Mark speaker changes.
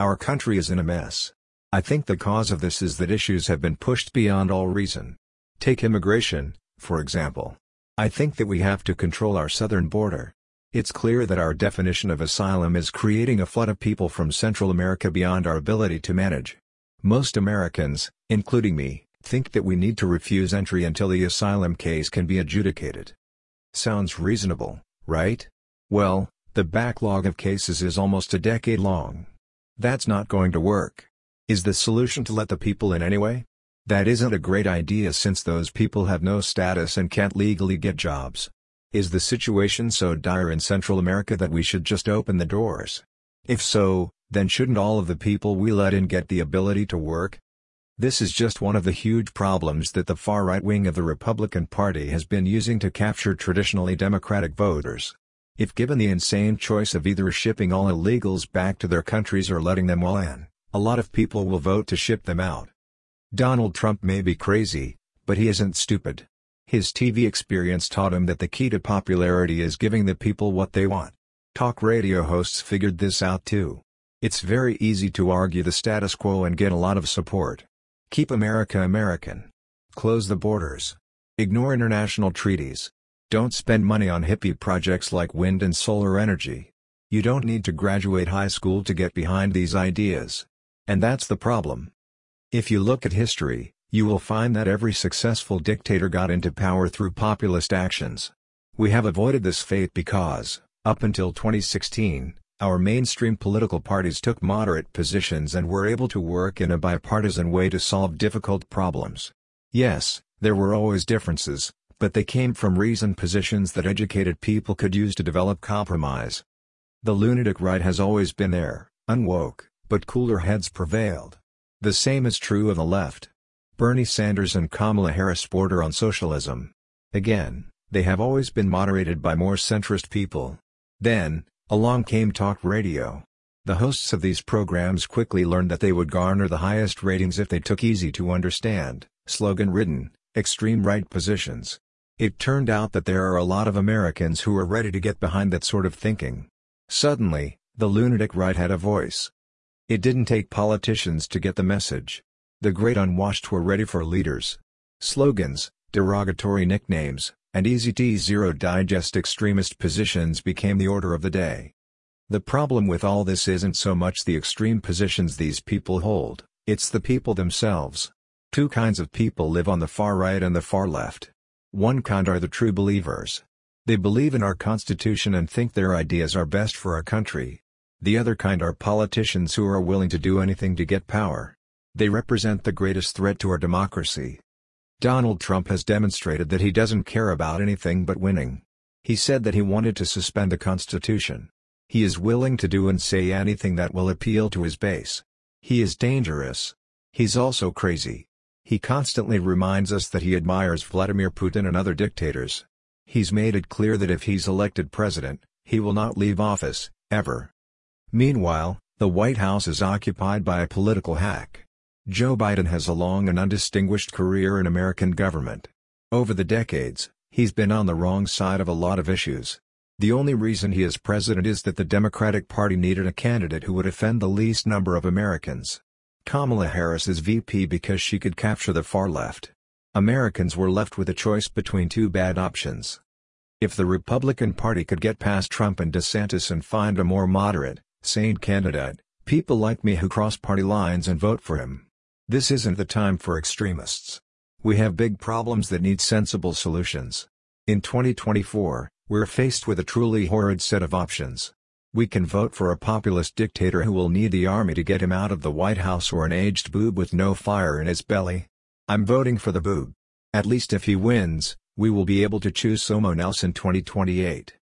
Speaker 1: Our country is in a mess. I think the cause of this is that issues have been pushed beyond all reason. Take immigration, for example. I think that we have to control our southern border. It's clear that our definition of asylum is creating a flood of people from Central America beyond our ability to manage. Most Americans, including me, think that we need to refuse entry until the asylum case can be adjudicated. Sounds reasonable, right? Well, the backlog of cases is almost a decade long. That's not going to work. Is the solution to let the people in anyway? That isn't a great idea since those people have no status and can't legally get jobs. Is the situation so dire in Central America that we should just open the doors? If so, then shouldn't all of the people we let in get the ability to work? This is just one of the huge problems that the far-right wing of the Republican Party has been using to capture traditionally Democratic voters. If given the insane choice of either shipping all illegals back to their countries or letting them all in, a lot of people will vote to ship them out. Donald Trump may be crazy, but he isn't stupid. His TV experience taught him that the key to popularity is giving the people what they want. Talk radio hosts figured this out too. It's very easy to argue the status quo and get a lot of support. Keep America American. Close the borders. Ignore international treaties. Don't spend money on hippie projects like wind and solar energy. You don't need to graduate high school to get behind these ideas. And that's the problem. If you look at history, you will find that every successful dictator got into power through populist actions. We have avoided this fate because, up until 2016, our mainstream political parties took moderate positions and were able to work in a bipartisan way to solve difficult problems. Yes, there were always differences, but they came from reasoned positions that educated people could use to develop compromise. The lunatic right has always been there, unwoke, but cooler heads prevailed. The same is true of the left. Bernie Sanders and Kamala Harris border on socialism. Again, they have always been moderated by more centrist people. Then, along came talk radio. The hosts of these programs quickly learned that they would garner the highest ratings if they took easy to understand, slogan-ridden, extreme right positions. It turned out that there are a lot of Americans who are ready to get behind that sort of thinking. Suddenly, the lunatic right had a voice. It didn't take politicians to get the message. The great unwashed were ready for leaders. Slogans, derogatory nicknames, and easy-to-zero digest extremist positions became the order of the day. The problem with all this isn't so much the extreme positions these people hold, it's the people themselves. Two kinds of people live on the far right and the far left. One kind are the true believers. They believe in our Constitution and think their ideas are best for our country. The other kind are politicians who are willing to do anything to get power. They represent the greatest threat to our democracy. Donald Trump has demonstrated that he doesn't care about anything but winning. He said that he wanted to suspend the Constitution. He is willing to do and say anything that will appeal to his base. He is dangerous. He's also crazy. He constantly reminds us that he admires Vladimir Putin and other dictators. He's made it clear that if he's elected president, he will not leave office, ever. Meanwhile, the White House is occupied by a political hack. Joe Biden has a long and undistinguished career in American government. Over the decades, he's been on the wrong side of a lot of issues. The only reason he is president is that the Democratic Party needed a candidate who would offend the least number of Americans. Kamala Harris is VP because she could capture the far left. Americans were left with a choice between two bad options. If the Republican Party could get past Trump and DeSantis and find a more moderate, sane candidate, people like me who cross party lines and vote for him, this isn't the time for extremists. We have big problems that need sensible solutions. In 2024, we're faced with a truly horrid set of options. We can vote for a populist dictator who will need the army to get him out of the White House or an aged boob with no fire in his belly. I'm voting for the boob. At least if he wins, we will be able to choose someone else in 2028.